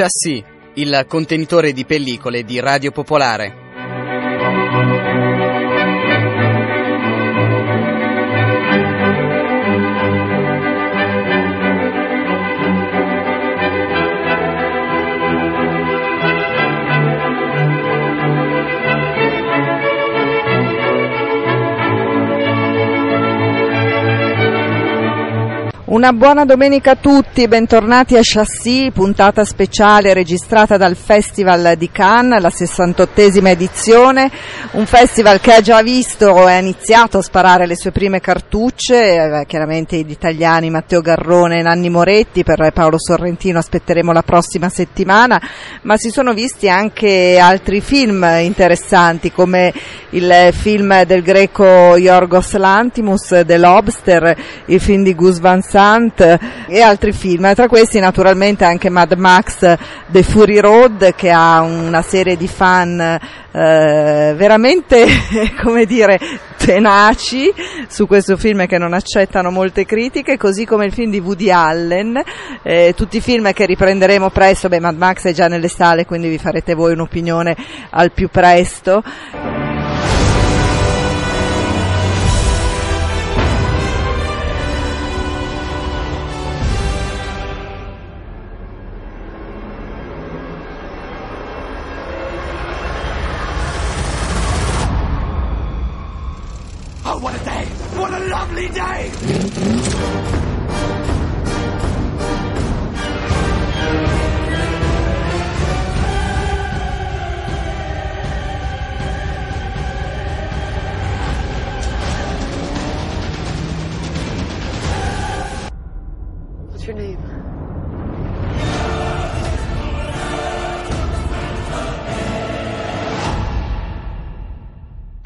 Chassis, il contenitore di pellicole di Radio Popolare. Una buona domenica a tutti, bentornati a Chassis, puntata speciale registrata dal Festival di Cannes, la 68esima edizione, un festival che ha già visto e ha iniziato a sparare le sue prime cartucce, eh, chiaramente gli italiani Matteo Garrone e Nanni Moretti, per Paolo Sorrentino aspetteremo la prossima settimana, ma si sono visti anche altri film interessanti come il film del greco Yorgos Lantimos, The Lobster, il film di Gus Van Sant, Hunt e altri film, tra questi naturalmente anche Mad Max The Fury Road che ha una serie di fan eh, veramente, come dire, tenaci su questo film che non accettano molte critiche, così come il film di Woody Allen, eh, tutti i film che riprenderemo presto, beh Mad Max è già nelle sale quindi vi farete voi un'opinione al più presto.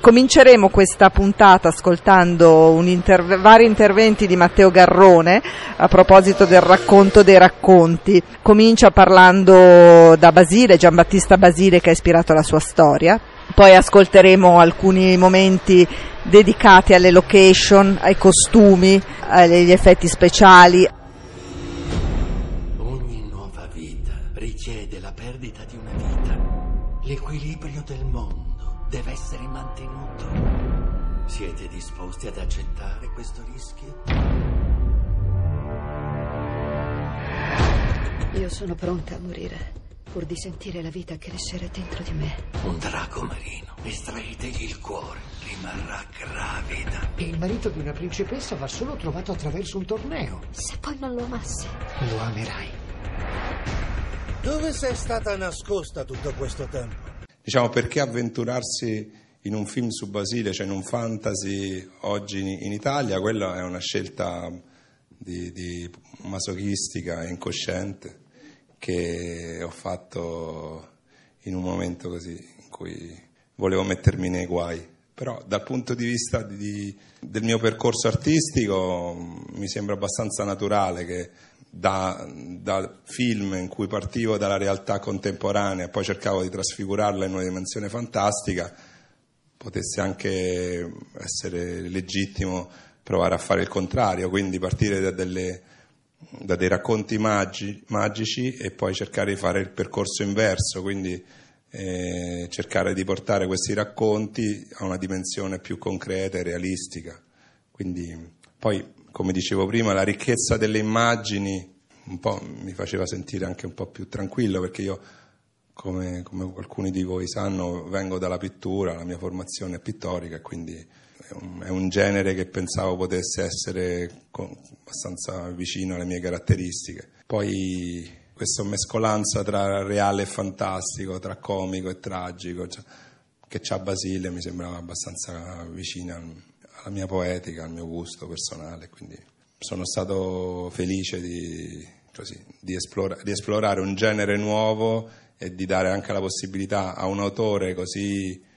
Cominceremo questa puntata ascoltando interve- vari interventi di Matteo Garrone a proposito del racconto dei racconti. Comincia parlando da Basile, Giambattista Basile che ha ispirato la sua storia. Poi ascolteremo alcuni momenti dedicati alle location, ai costumi, agli effetti speciali. Ogni nuova vita richiede la perdita di una vita. L'equilibrio del mondo deve essere sono pronta a morire, pur di sentire la vita crescere dentro di me. Un drago marino, estraetegli il cuore, rimarrà gravida. Il marito di una principessa va solo trovato attraverso un torneo. Se poi non lo amassi. Lo amerai. Dove sei stata nascosta tutto questo tempo? Diciamo perché avventurarsi in un film su Basile, cioè in un fantasy oggi in, in Italia, quella è una scelta di, di masochistica e incosciente che ho fatto in un momento così in cui volevo mettermi nei guai. Però dal punto di vista di, del mio percorso artistico mi sembra abbastanza naturale che da, da, film in cui partivo dalla realtà contemporanea e poi cercavo di trasfigurarla in una dimensione fantastica, potesse anche essere legittimo provare a fare il contrario, quindi partire da, delle, da dei racconti magi, magici e poi cercare di fare il percorso inverso, quindi eh, cercare di portare questi racconti a una dimensione più concreta e realistica. Quindi, poi, come dicevo prima, la ricchezza delle immagini un po' mi faceva sentire anche un po' più tranquillo perché io, come, come alcuni di voi sanno, vengo dalla pittura, la mia formazione è pittorica quindi è un, genere che pensavo potesse essere abbastanza vicino alle mie caratteristiche. Poi questa mescolanza tra reale e fantastico, tra comico e tragico, cioè, che c'ha Basile mi sembrava abbastanza vicina alla mia poetica, al mio gusto personale, quindi sono stato felice di, così, di, esplora, di, esplorare un genere nuovo e di dare anche la possibilità a un autore così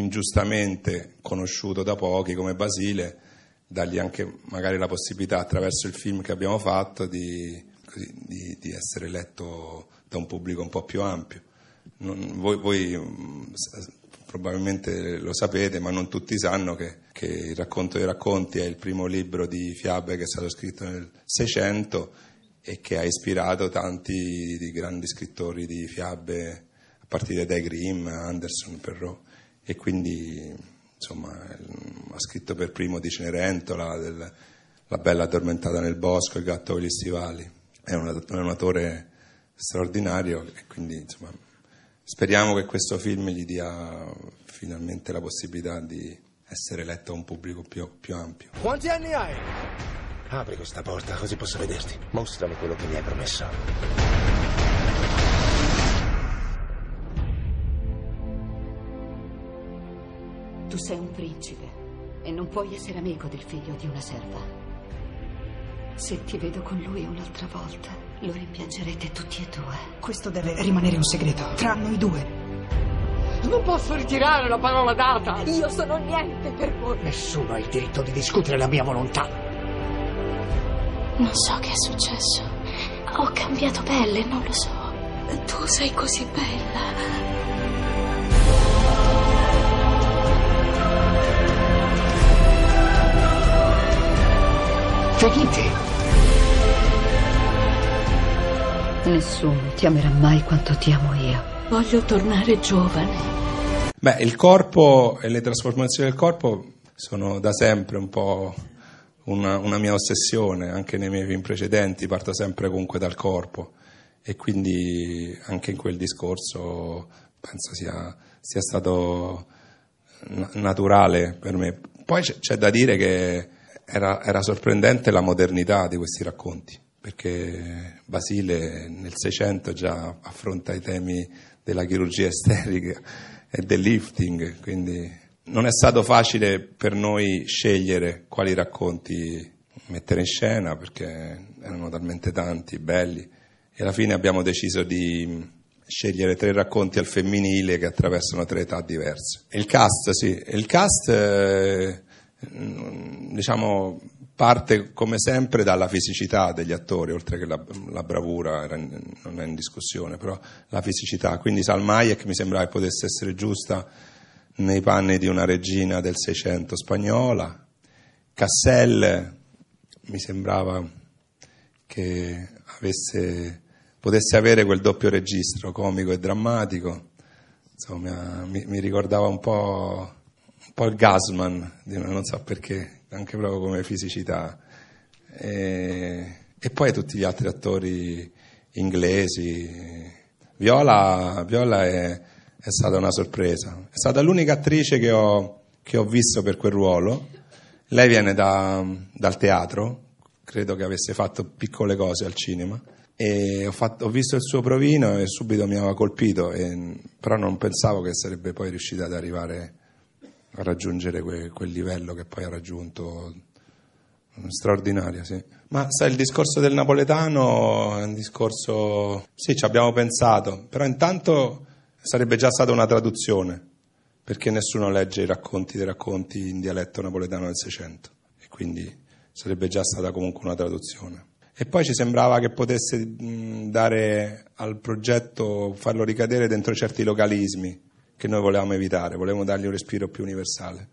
ingiustamente conosciuto da pochi come Basile, dargli anche magari la possibilità attraverso il film che abbiamo fatto di, di, di essere letto da un pubblico un po' più ampio. Non, voi, voi probabilmente lo sapete, ma non tutti sanno che, che, Il racconto dei racconti è il primo libro di fiabe che è stato scritto nel 600 e che ha ispirato tanti di grandi scrittori di fiabe a partire dai Grimm, Anderson, Perrault e quindi insomma ha scritto per primo di Cenerentola, del, La bella addormentata nel bosco, Il gatto con gli stivali, è un, è un autore straordinario e quindi insomma speriamo che questo film gli dia finalmente la possibilità di essere letto a un pubblico più, più ampio. Quanti anni hai? Apri questa porta così posso vederti. Mostrami quello che mi hai promesso. Tu sei un principe e non puoi essere amico del figlio di una serva. Se ti vedo con lui un'altra volta, lo rimpiangerete tutti e due. Questo deve rimanere un segreto tra noi due. Non posso ritirare la parola data. Io sono niente per voi. Nessuno ha il diritto di discutere la mia volontà. Non so che è successo. Ho cambiato pelle, non lo so. Tu sei così bella. Felice. Nessuno ti amerà mai quanto ti amo io. Voglio tornare giovane. Beh, il corpo e le trasformazioni del corpo sono da sempre un po' una, una, mia ossessione, anche nei miei film precedenti parto sempre comunque dal corpo e quindi anche in quel discorso penso sia, sia stato naturale per me. Poi c'è, c'è da dire che era, era, sorprendente la modernità di questi racconti, perché Basile nel Seicento già affronta i temi della chirurgia esterica e del lifting, quindi non è stato facile per noi scegliere quali racconti mettere in scena, perché erano talmente tanti, belli, e alla fine abbiamo deciso di scegliere tre racconti al femminile che attraversano tre età diverse. Il cast, sì, il cast... Eh, diciamo, parte come sempre dalla fisicità degli attori, oltre che la, la bravura era, non è in discussione, però la fisicità. Quindi Salma Hayek mi sembrava che potesse essere giusta nei panni di una regina del Seicento spagnola. Cassel mi sembrava che avesse, potesse avere quel doppio registro comico e drammatico. Insomma, mi, mi ricordava un po' Paul Gasman, non so perché, anche proprio come fisicità. E, e poi tutti gli altri attori inglesi. Viola, Viola è, è, stata una sorpresa. È stata l'unica attrice che ho, che ho visto per quel ruolo. Lei viene da, dal teatro, credo che avesse fatto piccole cose al cinema. E ho, fatto, ho visto il suo provino e subito mi aveva colpito, e, però non pensavo che sarebbe poi riuscita ad arrivare a raggiungere que, quel livello che poi ha raggiunto straordinaria, sì. Ma sai, il discorso del napoletano è un discorso... Sì, ci abbiamo pensato, però intanto sarebbe già stata una traduzione, perché nessuno legge i racconti dei racconti in dialetto napoletano del Seicento, e quindi sarebbe già stata comunque una traduzione. E poi ci sembrava che potesse dare al progetto, farlo ricadere dentro certi localismi, che noi volevamo evitare, volevamo dargli un respiro più universale.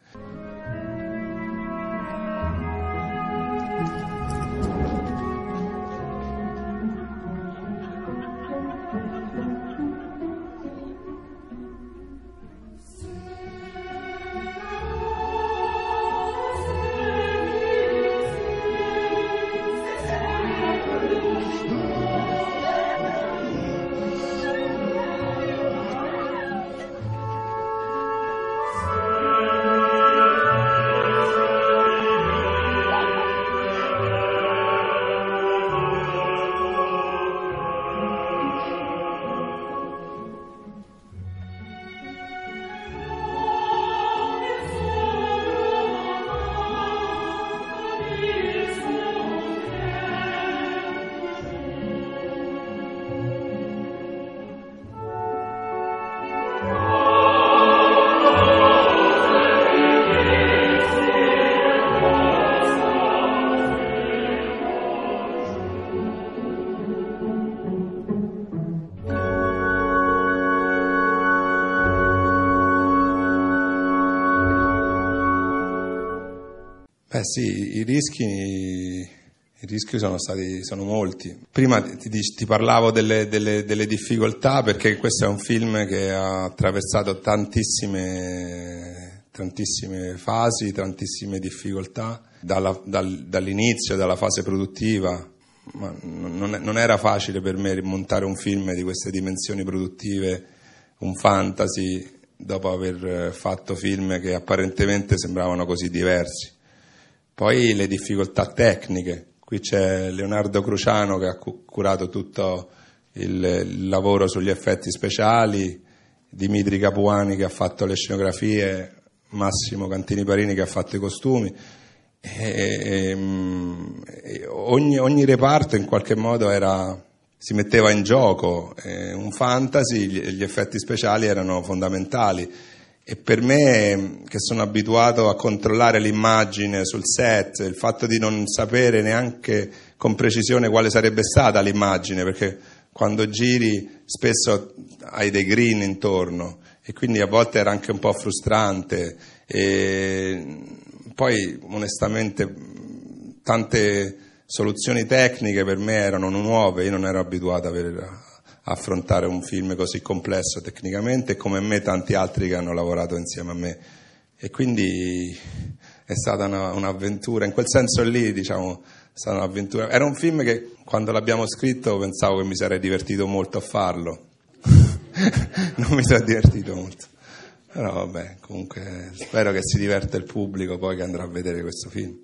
Sì, i rischi I rischi sono stati sono molti. Prima ti, ti, parlavo delle, delle, delle, difficoltà perché questo è un film che ha attraversato tantissime, tantissime fasi, tantissime difficoltà, dalla, dal, dall'inizio, dalla fase produttiva. Ma non, non era facile per me rimontare un film di queste dimensioni produttive, un fantasy, dopo aver fatto film che apparentemente sembravano così diversi. Poi le difficoltà tecniche, Qui c'è Leonardo Cruciano che ha curato tutto il, lavoro sugli effetti speciali, Dimitri Capuani che ha fatto le scenografie, Massimo Cantini Parini che ha fatto i costumi. E, e ogni, ogni, reparto in qualche modo era, si metteva in gioco, e un fantasy, gli, gli effetti speciali erano fondamentali e per me, che sono abituato a controllare l'immagine sul set, il fatto di non sapere neanche con precisione quale sarebbe stata l'immagine, perché quando giri spesso hai dei green intorno e quindi a volte era anche un po' frustrante. E poi, onestamente, tante soluzioni tecniche per me erano nuove, io non ero abituato a avere affrontare un film così complesso tecnicamente come me tanti altri che hanno lavorato insieme a me. E quindi è stata una, un'avventura, in quel senso lì diciamo è stata un'avventura, era un film che quando l'abbiamo scritto pensavo che mi sarei divertito molto a farlo, non mi sono divertito molto, però vabbè comunque spero che si diverta il pubblico poi che andrà a vedere questo film.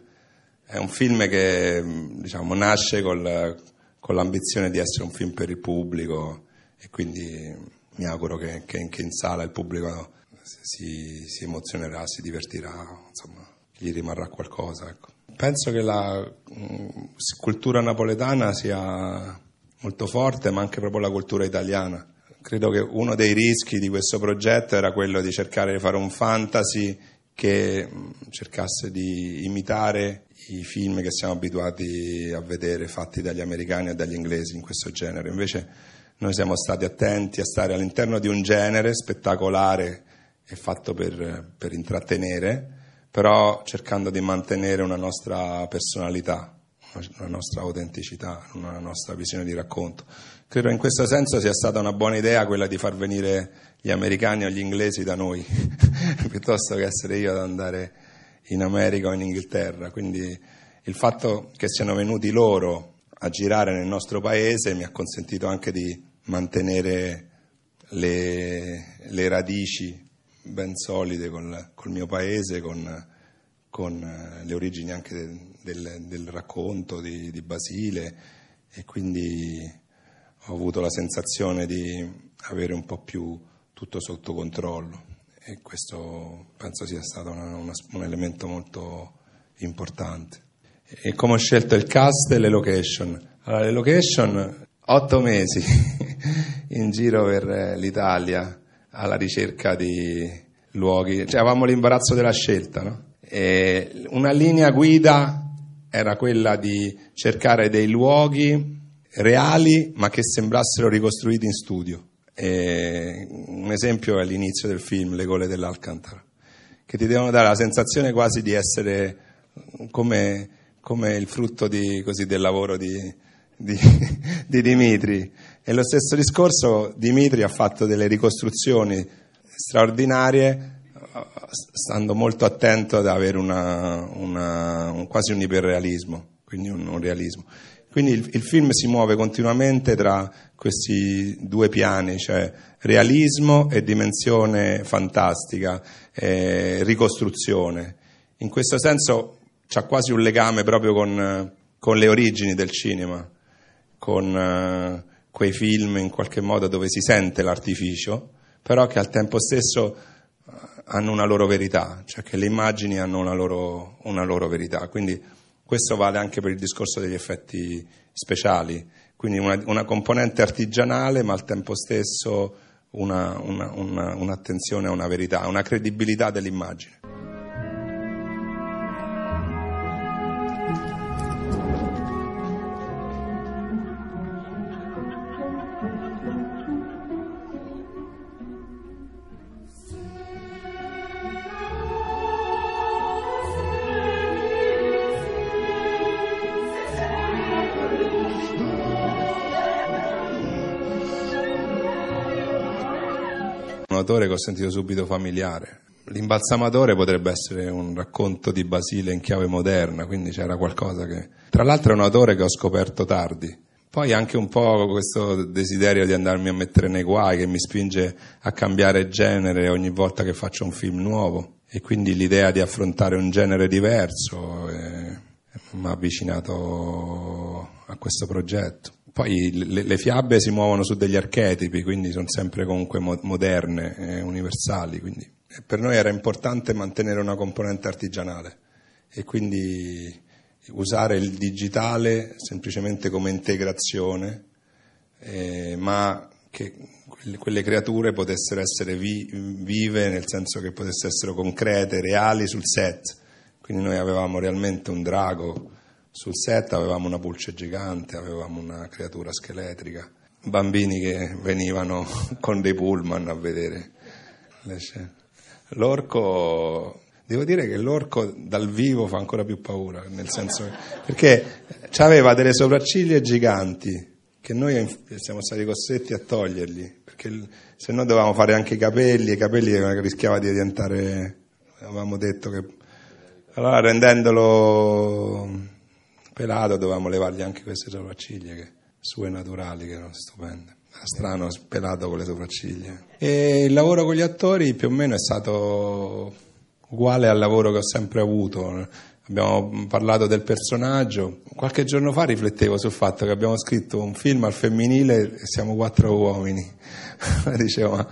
È un film che diciamo, nasce col, con l'ambizione di essere un film per il pubblico e quindi mi auguro che, che, che in sala il pubblico si, si, emozionerà, si divertirà, insomma, gli rimarrà qualcosa. Ecco. Penso che la mh, cultura napoletana sia molto forte, ma anche proprio la cultura italiana. Credo che uno dei rischi di questo progetto era quello di cercare di fare un fantasy che cercasse di imitare i film che siamo abituati a vedere fatti dagli americani e dagli inglesi in questo genere. Invece noi siamo stati attenti a stare all'interno di un genere spettacolare e fatto per, per intrattenere, però cercando di mantenere una nostra personalità, una nostra autenticità, una nostra visione di racconto. Credo in questo senso sia stata una buona idea quella di far venire gli americani o gli inglesi da noi, piuttosto che essere io ad andare in America o in Inghilterra, quindi il fatto che siano venuti loro a girare nel nostro paese mi ha consentito anche di mantenere le, le radici ben solide col, col mio paese, con, con, le origini anche del, del, del racconto di, di Basile. E quindi ho avuto la sensazione di avere un po' più tutto sotto controllo e questo penso sia stato una, una, un elemento molto importante. E come ho scelto il cast e le location? Allora, le location, otto mesi in giro per l'Italia alla ricerca di luoghi, cioè avevamo l'imbarazzo della scelta, no? E una linea guida era quella di cercare dei luoghi reali ma che sembrassero ricostruiti in studio. E un esempio è l'inizio del film Le gole dell'Alcantara, che ti devono dare la sensazione quasi di essere come, come il frutto di, così, del lavoro di, di, di Dimitri. E lo stesso discorso, Dimitri ha fatto delle ricostruzioni straordinarie, stando molto attento ad avere una, una, un, quasi un iperrealismo, quindi un, un realismo. Quindi il, il, film si muove continuamente tra questi due piani, cioè realismo e dimensione fantastica, eh, ricostruzione. In questo senso c'è quasi un legame proprio con, con le origini del cinema, con eh, quei film in qualche modo dove si sente l'artificio, però che al tempo stesso eh, hanno una loro verità, cioè che le immagini hanno una loro, una loro verità. Quindi questo vale anche per il discorso degli effetti speciali, quindi una, una componente artigianale ma al tempo stesso una, una, un'attenzione a una verità, una credibilità dell'immagine. Autore che ho sentito subito familiare. L'imbalsamatore potrebbe essere un racconto di Basile in chiave moderna, quindi c'era qualcosa che... Tra l'altro è un autore che ho scoperto tardi. Poi anche un po' questo desiderio di andarmi a mettere nei guai che mi spinge a cambiare genere ogni volta che faccio un film nuovo e quindi l'idea di affrontare un genere diverso eh, mi ha avvicinato a questo progetto. Poi le, le, fiabe si muovono su degli archetipi, quindi sono sempre comunque moderne e universali, quindi per noi era importante mantenere una componente artigianale e quindi usare il digitale semplicemente come integrazione, eh, ma che quelle creature potessero essere vi, vive, nel senso che potessero essere concrete, reali sul set. Quindi noi avevamo realmente un drago sul set, avevamo una pulce gigante, avevamo una creatura scheletrica, bambini che venivano con dei pullman a vedere le scene. L'orco, devo dire che l'orco dal vivo fa ancora più paura, nel senso perché aveva delle sopracciglia giganti che noi siamo stati costretti a togliergli, perché se no dovevamo fare anche i capelli, e i capelli rischiava di diventare, avevamo detto che allora rendendolo pelato dovevamo levargli anche queste sopracciglia che, sue naturali che erano stupende. Strano pelato con le sopracciglia. E il lavoro con gli attori più o meno è stato uguale al lavoro che ho sempre avuto. Abbiamo parlato del personaggio. Qualche giorno fa riflettevo sul fatto che abbiamo scritto un film al femminile e siamo quattro uomini. Dicevo.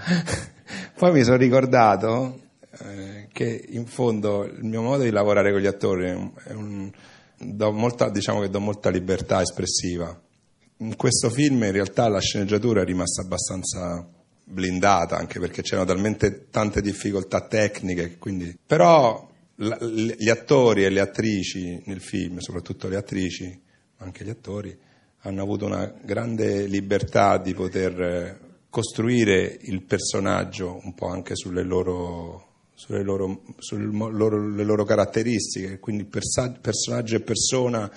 Poi mi sono ricordato eh, che in fondo il mio modo di lavorare con gli attori è un, do molta, diciamo che do molta libertà espressiva. In questo film in realtà la sceneggiatura è rimasta abbastanza blindata, anche perché c'erano talmente tante difficoltà tecniche, quindi... però la, gli attori e le attrici nel film, soprattutto le attrici, ma anche gli attori, hanno avuto una grande libertà di poter costruire il personaggio un po' anche sulle loro sulle loro, sulle loro, loro caratteristiche, quindi personaggio e persona,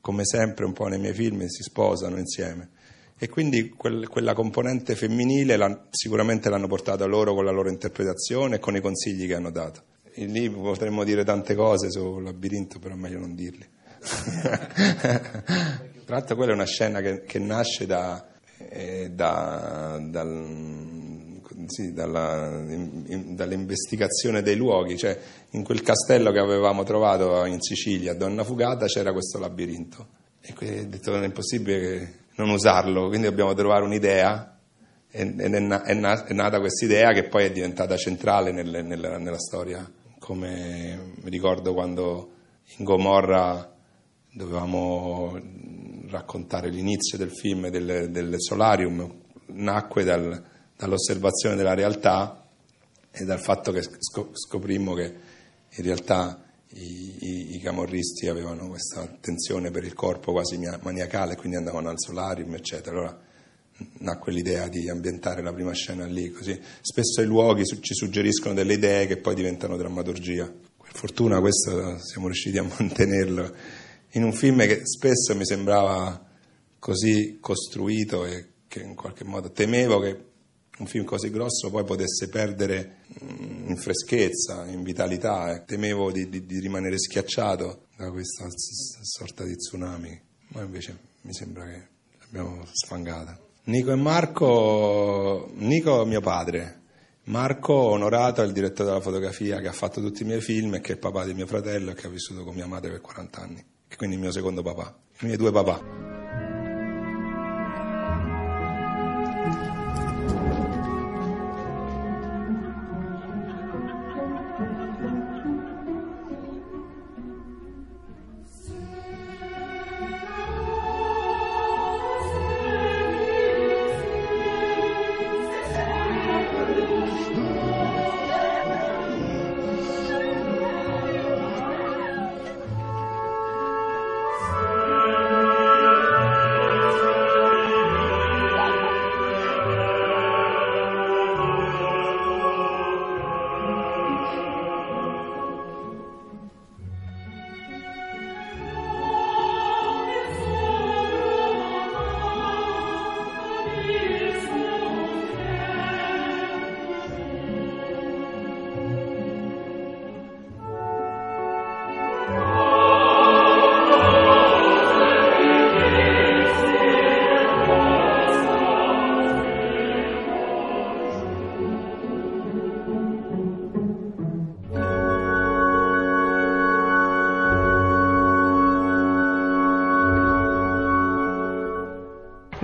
come sempre un po' nei miei film, si sposano insieme. E quindi quel, quella componente femminile la, sicuramente l'hanno portata loro con la loro interpretazione e con i consigli che hanno dato. E lì potremmo dire tante cose sul labirinto, però è meglio non dirle. Tra l'altro quella è una scena che, che nasce da, eh, da, dal, sì, dalla, in, dall'investigazione dei luoghi, cioè in quel castello che avevamo trovato in Sicilia, a Donna Fugata, c'era questo labirinto. E quindi ho detto non è possibile non usarlo, quindi dobbiamo trovare un'idea ed è, è, è nata questa idea che poi è diventata centrale nelle, nella, nella storia, come mi ricordo quando in Gomorra dovevamo raccontare l'inizio del film del, del Solarium, nacque dal, dall'osservazione della realtà e dal fatto che scoprimmo che in realtà i, i, i, camorristi avevano questa attenzione per il corpo quasi maniacale, quindi andavano al solarium, eccetera. Allora nacque l'idea di ambientare la prima scena lì, così spesso i luoghi ci suggeriscono delle idee che poi diventano drammaturgia. Per fortuna questo siamo riusciti a mantenerlo in un film che spesso mi sembrava così costruito e che in qualche modo temevo che un film così grosso poi potesse perdere mm, in freschezza, in vitalità. Eh. Temevo di, di, di, rimanere schiacciato da questa sorta di tsunami, ma invece mi sembra che l'abbiamo sfangata. Nico e Marco, Nico è mio padre, Marco Onorato è il direttore della fotografia che ha fatto tutti i miei film e che è papà di mio fratello e che ha vissuto con mia madre per 40 anni, e quindi il mio secondo papà, i miei due papà.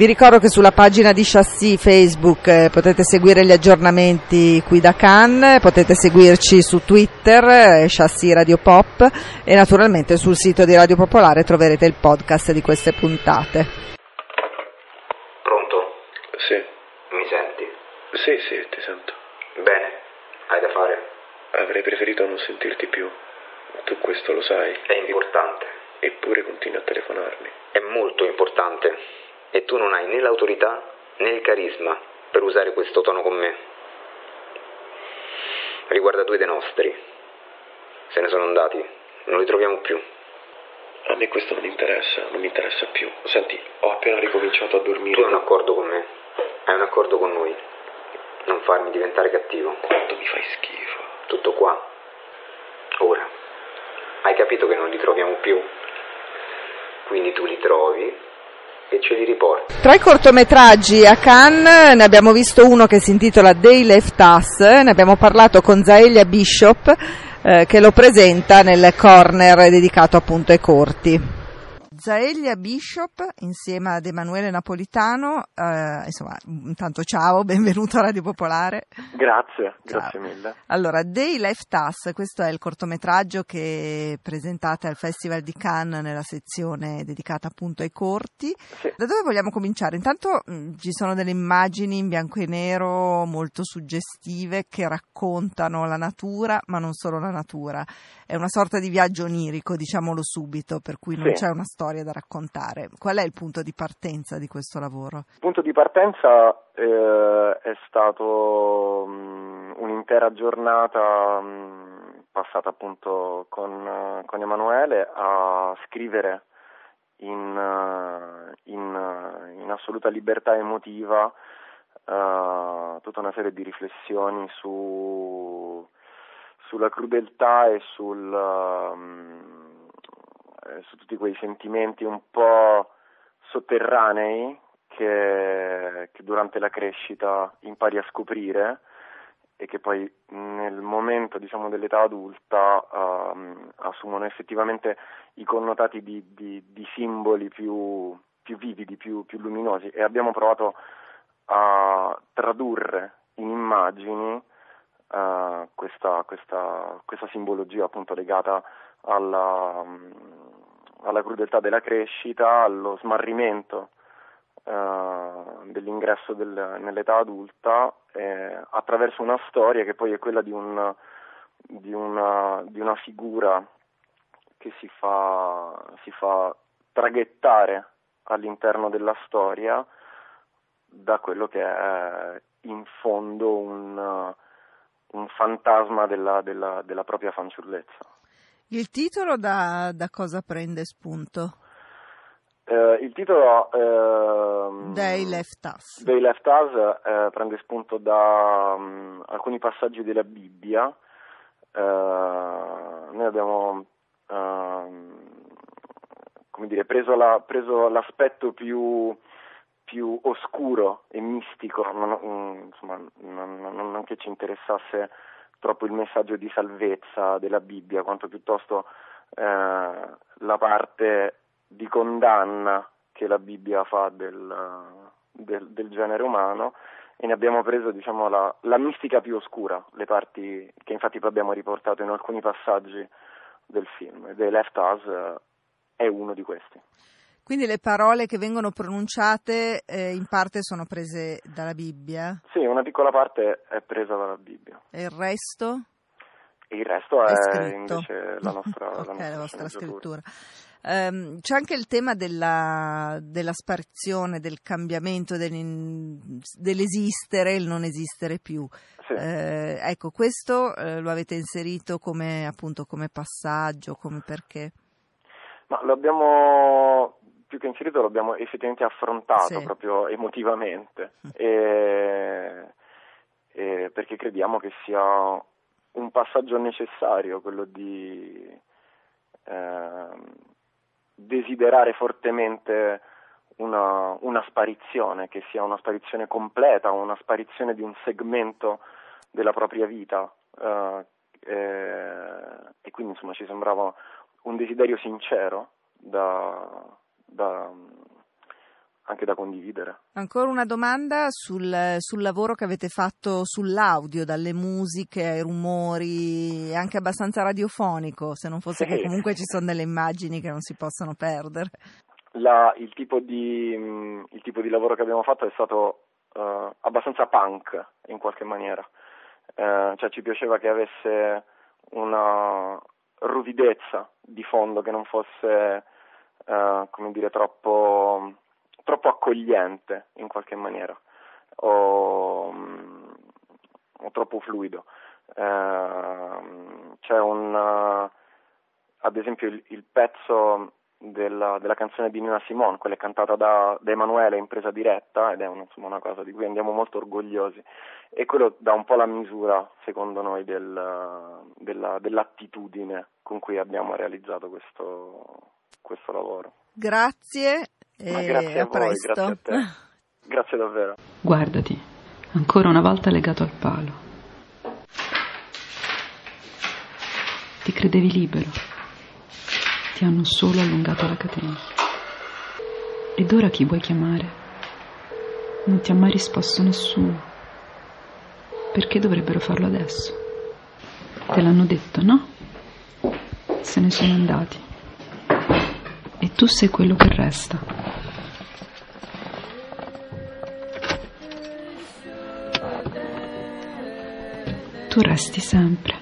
Vi ricordo che sulla pagina di Chassis Facebook eh, potete seguire gli aggiornamenti qui da Cannes, potete seguirci su Twitter, eh, Chassis Radio Pop e naturalmente sul sito di Radio Popolare troverete il podcast di queste puntate. Pronto? Sì. Mi senti? Sì, sì, ti sento. Bene. Hai da fare? Avrei preferito non sentirti più. Tu questo lo sai. È importante. Eppure continui a telefonarmi. È molto importante. E tu non hai né l'autorità né il carisma per usare questo tono con me. Riguarda due dei nostri. Se ne sono andati. Non li troviamo più. A me questo non interessa, non mi interessa più. Senti, ho appena ricominciato a dormire. Tu hai un accordo con me. Hai un accordo con noi. Non farmi diventare cattivo. Quanto mi fai schifo. Tutto qua. Ora. Hai capito che non li troviamo più? Quindi tu li trovi e ce li riporti. Tra i cortometraggi a Cannes ne abbiamo visto uno che si intitola They Left Us, ne abbiamo parlato con Zaelia Bishop eh, che lo presenta nel corner dedicato appunto ai corti. Zaelia Bishop insieme ad Emanuele Napolitano, eh, insomma, intanto ciao, benvenuto a Radio Popolare. Grazie, grazie mille. Allora, They Left Us, questo è il cortometraggio che presentate al Festival di Cannes nella sezione dedicata appunto ai corti. Sì. Da dove vogliamo cominciare? Intanto mh, ci sono delle immagini in bianco e nero molto suggestive che raccontano la natura, ma non solo la natura. È una sorta di viaggio onirico, diciamolo subito, per cui non Sì. c'è una storia da raccontare. Qual è il punto di partenza di questo lavoro? Il punto di partenza eh, è stato mh, un'intera giornata mh, passata appunto con, eh, con Emanuele a scrivere in, eh, in, eh, in assoluta libertà emotiva eh, tutta una serie di riflessioni su, sulla crudeltà e sul, ehm, eh, su tutti quei sentimenti un po' sotterranei che, che durante la crescita impari a scoprire e che poi nel momento diciamo, dell'età adulta ehm, assumono effettivamente i connotati di, di- di simboli più, più vividi, più, più luminosi. E abbiamo provato a tradurre in immagini eh, questa, questa, questa simbologia appunto legata alla, alla crudeltà della crescita, allo smarrimento eh, dell'ingresso del- nell'età adulta eh, attraverso una storia che poi è quella di, un, di, una, di una figura che si fa, si fa traghettare all'interno della storia da quello che è in fondo un, un fantasma della, della- della propria fanciullezza. Il titolo da, da cosa prende spunto? Eh, il titolo ehm, They Left Us. They Left Us eh, prende spunto da mm, alcuni passaggi della Bibbia. Eh, noi abbiamo ehm, come dire, preso, la- preso l'aspetto più, più oscuro e mistico, non, mm, insomma, non, non- non che ci interessasse troppo il messaggio di salvezza della Bibbia, quanto piuttosto eh, la parte di condanna che la Bibbia fa del, del- del genere umano e ne abbiamo preso diciamo, la, la mistica più oscura, le parti che infatti poi abbiamo riportato in alcuni passaggi del film. The Left Us eh, è uno di questi. Quindi le parole che vengono pronunciate eh, in parte sono prese dalla Bibbia Sì, una piccola parte è presa dalla Bibbia e il resto e il resto è, è invece la nostra, la Ok, nostra la vostra scrittura. Ehm, c'è anche il tema della, della sparizione, del cambiamento, dell'esistere e il non esistere più. Sì. Eh, ecco, questo eh, lo avete inserito come, appunto, come passaggio, come perché? Ma lo abbiamo più che inserito, l'abbiamo effettivamente affrontato Sì. proprio emotivamente, e- e perché crediamo che sia un passaggio necessario quello di ehm, desiderare fortemente una, una sparizione, che sia una sparizione completa, una sparizione di un segmento della propria vita. eh, eh, e quindi insomma ci sembrava un desiderio sincero da, da, anche da condividere. Ancora una domanda sul, sul, lavoro che avete fatto sull'audio, dalle musiche ai rumori, anche abbastanza radiofonico, se non fosse sì. che comunque ci sono delle immagini che non si possono perdere. La, il, tipo di, il, tipo di, lavoro che abbiamo fatto è stato uh, abbastanza punk in qualche maniera, uh, cioè ci piaceva che avesse una ruvidezza di fondo che non fosse uh, come dire troppo troppo accogliente in qualche maniera o, mm, o troppo fluido. Eh, c'è un, uh, ad esempio il, il pezzo della, della, canzone di Nina Simone, quella cantata da, da Emanuele in presa diretta ed è un, insomma, una cosa di cui andiamo molto orgogliosi e quello dà un po' la misura secondo noi del, della, dell'attitudine con cui abbiamo realizzato questo, questo lavoro. Grazie e grazie a, a voi, presto. Grazie a te. Grazie davvero. Guardati, ancora una volta legato al palo. Ti credevi libero. Ti hanno solo allungato la catena. Ed ora chi vuoi chiamare? Non ti ha mai risposto nessuno. Perché dovrebbero farlo adesso? Te l'hanno detto, no? Se ne sono andati. Tu sei quello che resta. tu resti sempre.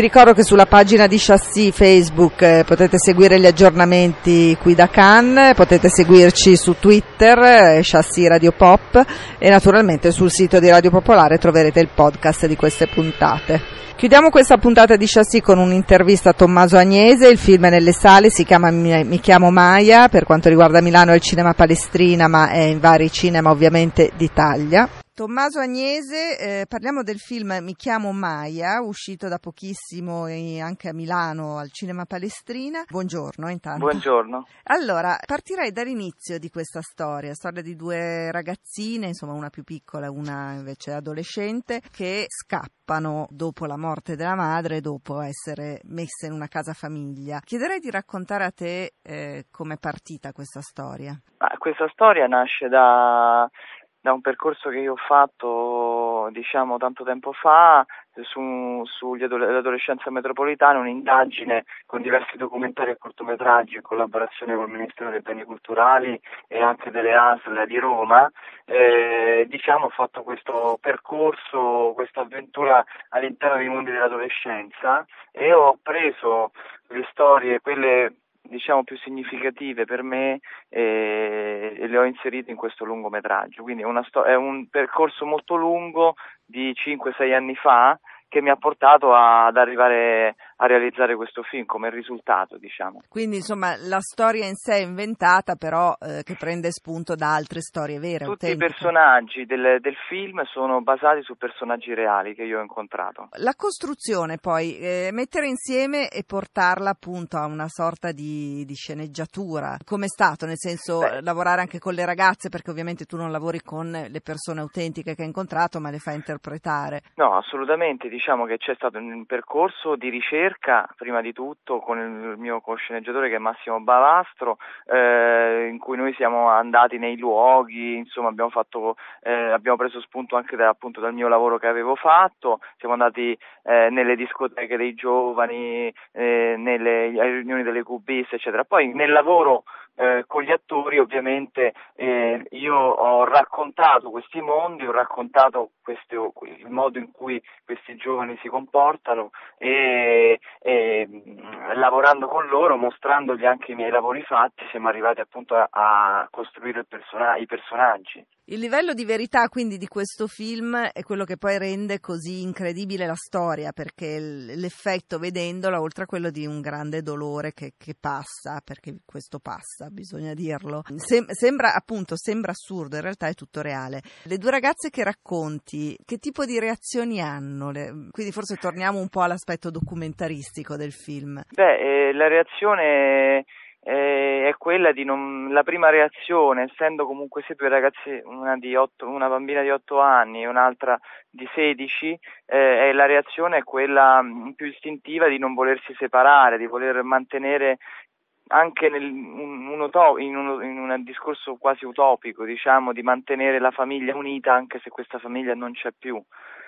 Vi ricordo che sulla pagina di Chassis Facebook eh, potete seguire gli aggiornamenti qui da Cannes, potete seguirci su Twitter, eh, Chassis Radio Pop e naturalmente sul sito di Radio Popolare troverete il podcast di queste puntate. Chiudiamo questa puntata di Chassis con un'intervista a Tommaso Agnese, il film è nelle sale, si chiama Mi, chiamo Maya, per quanto riguarda Milano è il cinema Palestrina ma è in vari cinema ovviamente d'Italia. Tommaso Agnese, eh, parliamo del film Mi chiamo Maya, uscito da pochissimo anche a Milano al Cinema Palestrina. Buongiorno intanto. Buongiorno. Allora, partirei dall'inizio di questa storia, storia di due ragazzine, insomma una più piccola e una invece adolescente, che scappano dopo la morte della madre, dopo essere messe in una casa famiglia. Chiederei di raccontare a te eh, com'è partita questa storia. Ah, questa storia nasce da da un percorso che io ho fatto diciamo tanto tempo fa su, sull'adolescenza metropolitana, un'indagine con diversi documentari e cortometraggi in collaborazione con il Ministero dei Beni Culturali e anche delle ASL di Roma. Eh, diciamo ho fatto questo percorso, questa avventura all'interno dei mondi dell'adolescenza e ho preso le storie, quelle diciamo più significative per me eh, e le ho inserite in questo lungometraggio. Quindi è, sto- è un percorso molto lungo di 5-6 anni fa che mi ha portato ad arrivare a realizzare questo film come risultato, diciamo. Quindi, insomma, la storia in sé è inventata, però eh, che prende spunto da altre storie vere. Tutti autentiche. i personaggi del, del, film sono basati su personaggi reali che io ho incontrato. La costruzione, poi, eh, mettere insieme e portarla appunto a una sorta di, di sceneggiatura. Come è stato? Nel senso, Beh. lavorare anche con le ragazze, perché ovviamente tu non lavori con le persone autentiche che hai incontrato, ma le fai interpretare. No, assolutamente diciamo che c'è stato un percorso di ricerca, prima di tutto, con il mio co-sceneggiatore che è Massimo Bavastro, eh, in cui noi siamo andati nei luoghi, insomma abbiamo, fatto, eh, abbiamo preso spunto anche da, appunto, dal mio lavoro che avevo fatto, siamo andati eh, nelle discoteche dei giovani, eh, nelle riunioni delle cubiste, eccetera. Poi nel lavoro eh, con gli attori ovviamente eh, io ho raccontato questi mondi, ho raccontato questi, il modo in cui questi giovani si comportano e, e lavorando con loro, mostrandogli anche i miei lavori fatti, siamo arrivati appunto a, a costruire persona- i personaggi. Il livello di verità quindi di questo film è quello che poi rende così incredibile la storia, perché l'effetto vedendolo, oltre a quello di un grande dolore che, che passa, perché questo passa, bisogna dirlo, Sem- sembra appunto, sembra assurdo, in realtà è tutto reale. Le due ragazze che racconti, che tipo di reazioni hanno? Le... Quindi forse torniamo un po' all'aspetto documentaristico del film. Beh, eh, la reazione eh, è quella di non, la prima reazione, essendo comunque sia due ragazzi, una, 8, una bambina di 8 anni e un'altra di 16, eh, la reazione è quella più istintiva di non volersi separare, di voler mantenere anche nel, un, un, in, un, in, un, discorso quasi utopico, diciamo, di mantenere la famiglia unita anche se questa famiglia non c'è più.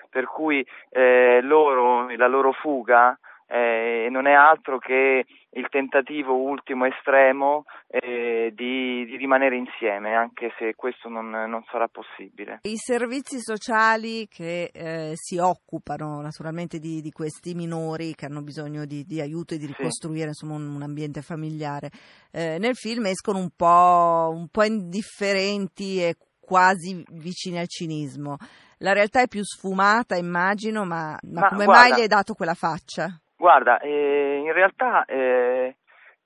Per cui eh, loro, la loro fuga eh, non è altro che il tentativo ultimo estremo eh, di, di, rimanere insieme, anche se questo non, non, sarà possibile. I servizi sociali che eh, si occupano naturalmente di, di, questi minori che hanno bisogno di, di aiuto e di ricostruire sì. insomma, un, un, ambiente familiare, eh, nel film escono un po', un po' indifferenti e quasi vicini al cinismo. La realtà è più sfumata, immagino, ma, ma, ma come guarda, mai gli hai dato quella faccia? Guarda, eh, in realtà eh,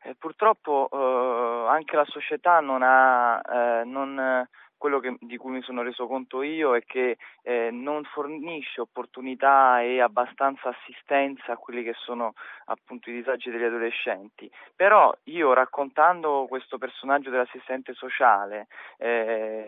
eh, purtroppo eh, anche la società non ha, eh, non, quello che, di cui mi sono reso conto io è che eh, non fornisce opportunità e abbastanza assistenza a quelli che sono appunto i disagi degli adolescenti. Però io raccontando questo personaggio dell'assistente sociale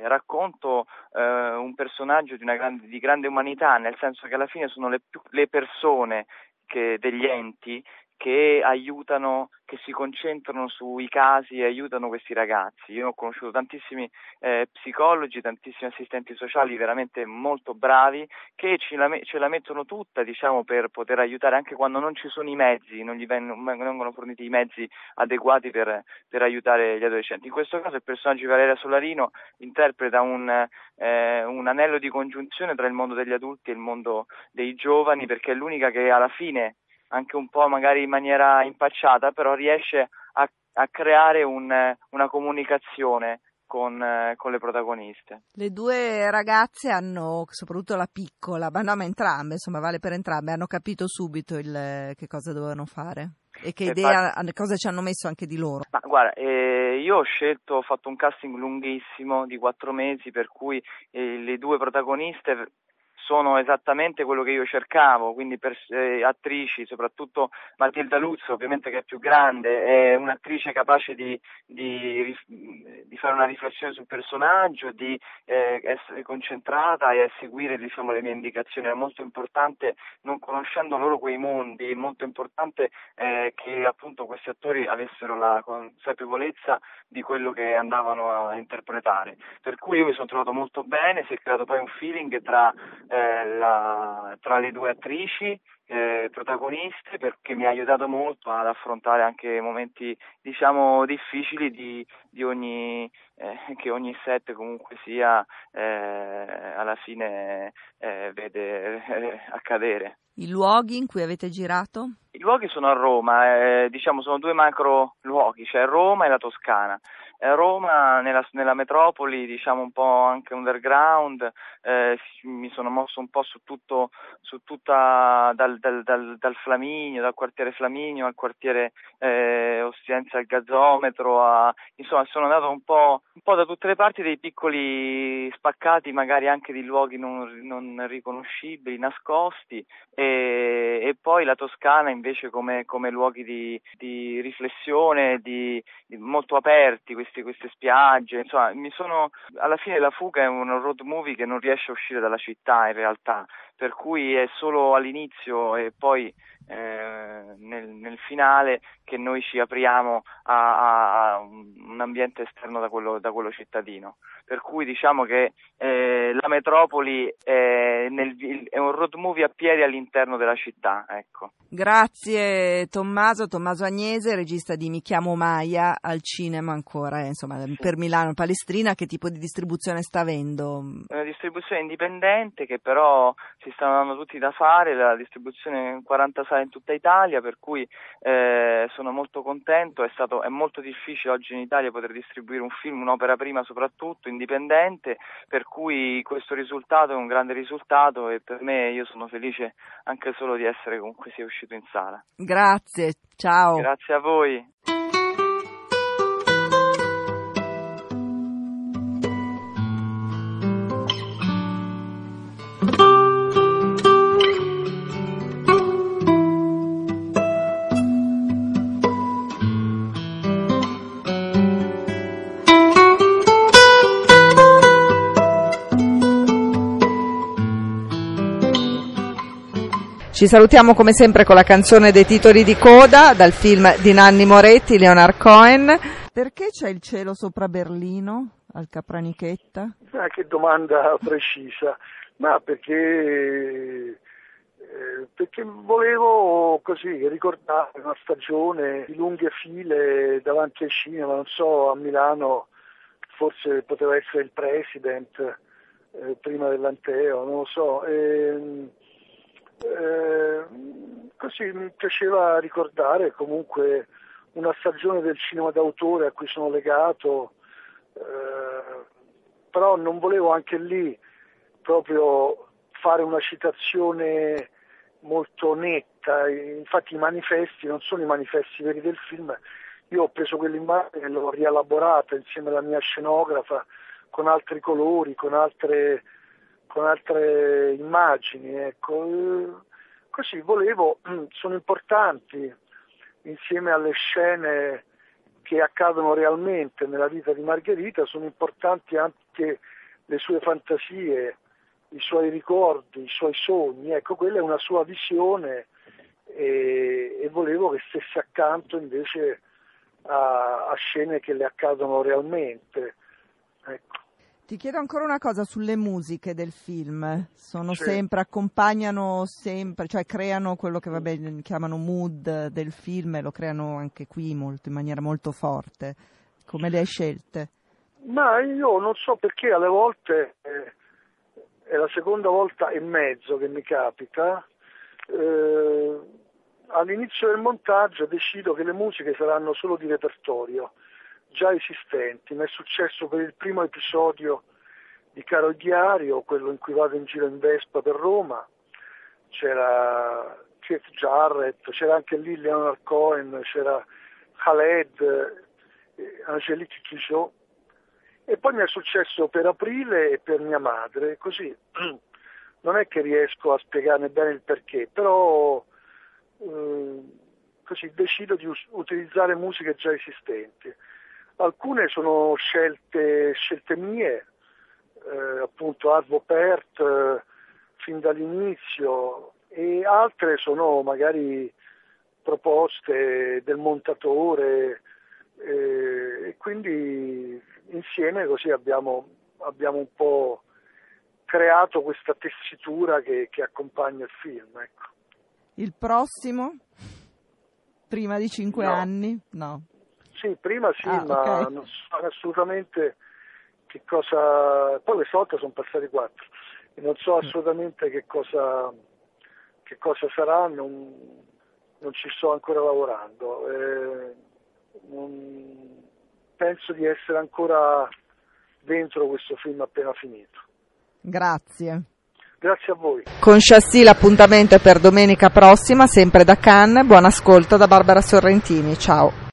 racconto un personaggio di, grande, di, grande, umanità, nel senso che alla fine sono le, le persone che, degli enti che aiutano, che si concentrano sui casi e aiutano questi ragazzi. Io ho conosciuto tantissimi eh, psicologi, tantissimi assistenti sociali veramente molto bravi che ce la, ce la mettono tutta diciamo, per poter aiutare anche quando non ci sono i mezzi, non gli vengono forniti i mezzi adeguati per, per aiutare gli adolescenti. In questo caso il personaggio di Valeria Solarino interpreta un, eh, un anello di congiunzione tra il mondo degli adulti e il mondo dei giovani perché è l'unica che alla fine anche un po' magari in maniera impacciata, però riesce a, a creare un, una comunicazione con, con, le protagoniste. Le due ragazze hanno, soprattutto la piccola, ma no, ma entrambe, insomma, vale per entrambe, hanno capito subito il, che cosa dovevano fare. E che idea, fa... cosa ci hanno messo anche di loro? Ma guarda, eh, io ho scelto, ho fatto un casting lunghissimo di quattro mesi, per cui eh, le due protagoniste sono esattamente quello che io cercavo, quindi per, eh, attrici, soprattutto Matilda Luzzo, ovviamente che è più grande, è un'attrice capace di, di, di fare una riflessione sul personaggio, di eh, essere concentrata e seguire diciamo, le mie indicazioni. È molto importante, non conoscendo loro quei mondi, è molto importante eh, che appunto questi attori avessero la consapevolezza di quello che andavano a interpretare. Per cui io mi sono trovato molto bene, si è creato poi un feeling tra eh, eh, la, tra le due attrici eh, protagoniste perché mi ha aiutato molto ad affrontare anche momenti diciamo difficili di, di ogni, eh, che ogni set comunque sia eh, alla fine eh, vede eh, accadere. I luoghi in cui avete girato? I luoghi sono a Roma, diciamo sono due macro luoghi, cioè Roma e la Toscana. Roma nella, nella, metropoli, diciamo un po' anche underground, eh, mi sono mosso un po' su tutto, su tutta, dal, dal, dal, dal, Flaminio, dal quartiere Flaminio al quartiere eh, Ostiense al Gazzometro, a, insomma sono andato un po', un po', da tutte le parti dei piccoli spaccati, magari anche di luoghi non, non riconoscibili, nascosti, e, e, poi la Toscana invece come, come luoghi di, di riflessione, di, di molto aperti, questi, queste spiagge, insomma, mi sono, alla fine la fuga è un road movie che non riesce a uscire dalla città in realtà, per cui è solo all'inizio e poi eh, nel, nel, finale che noi ci apriamo a, a un ambiente esterno da quello, da quello, cittadino. Per cui diciamo che eh, la metropoli è, nel, è, un road movie a piedi all'interno della città. Ecco. Grazie Tommaso, Tommaso Agnese, regista di Mi chiamo Maia al cinema ancora, eh, insomma, sì. per Milano Palestrina, che tipo di distribuzione sta avendo? Una distribuzione indipendente che però si stanno dando tutti da fare, la distribuzione in 40 sale in tutta Italia, per cui eh, sono molto contento, è, stato, è molto difficile oggi in Italia poter distribuire un film, un'opera prima soprattutto, indipendente, per cui questo risultato è un grande risultato e per me io sono felice anche solo di essere comunque sia uscito in sala. Grazie, ciao. Grazie a voi. Ci salutiamo come sempre con la canzone dei titoli di coda dal film di Nanni Moretti, Leonard Cohen. Perché c'è il cielo sopra Berlino al Capranichetta? Ah, che domanda precisa. Ma perché eh, perché volevo così ricordare una stagione di lunghe file davanti al cinema, non so, a Milano forse poteva essere il President eh, prima dell'Anteo, non lo so. E, eh, così mi piaceva ricordare comunque una stagione del cinema d'autore a cui sono legato, eh, però non volevo anche lì proprio fare una citazione molto netta, infatti i manifesti non sono i manifesti veri del film, io ho preso quell'immagine e l'ho rielaborata insieme alla mia scenografa con altri colori, con altre, con altre immagini, ecco. Così volevo, sono importanti insieme alle scene che accadono realmente nella vita di Margherita, sono importanti anche le sue fantasie, i suoi ricordi, i suoi sogni, ecco, quella è una sua visione e, e volevo che stesse accanto invece a, a, scene che le accadono realmente. Ecco. Ti chiedo ancora una cosa sulle musiche del film, sono sì. sempre, accompagnano sempre, cioè creano quello che vabbè, chiamano mood del film e lo creano anche qui molto, in maniera molto forte. Come le hai scelte? Ma io non so perché alle volte eh, è la seconda volta e mezzo che mi capita, eh, all'inizio del montaggio decido che le musiche saranno solo di repertorio, già esistenti. Mi è successo per il primo episodio di Caro Diario, quello in cui vado in giro in Vespa per Roma, c'era Keith Jarrett, c'era anche lì Leonard Cohen, c'era Khaled, eh, Angelique Kishot e poi mi è successo per aprile e per mia madre, così non è che riesco a spiegarne bene il perché, però eh, così decido di us- utilizzare musiche già esistenti. Alcune sono scelte, scelte mie, eh, appunto Arvo Pert eh, fin dall'inizio, e altre sono magari proposte del montatore eh, e quindi insieme così abbiamo, abbiamo un po' creato questa tessitura che, che accompagna il film. Ecco. Il prossimo? Prima di cinque no. anni? No. Sì, prima sì, ah, ma okay. non so assolutamente che cosa... Poi questa volta sono passati quattro e non so assolutamente che cosa, che cosa sarà, non, non ci sto ancora lavorando. Eh, non penso di essere ancora dentro questo film appena finito. Grazie. Grazie a voi. Con Chassis l'appuntamento è per domenica prossima, sempre da Cannes. Buon ascolto da Barbara Sorrentini. Ciao.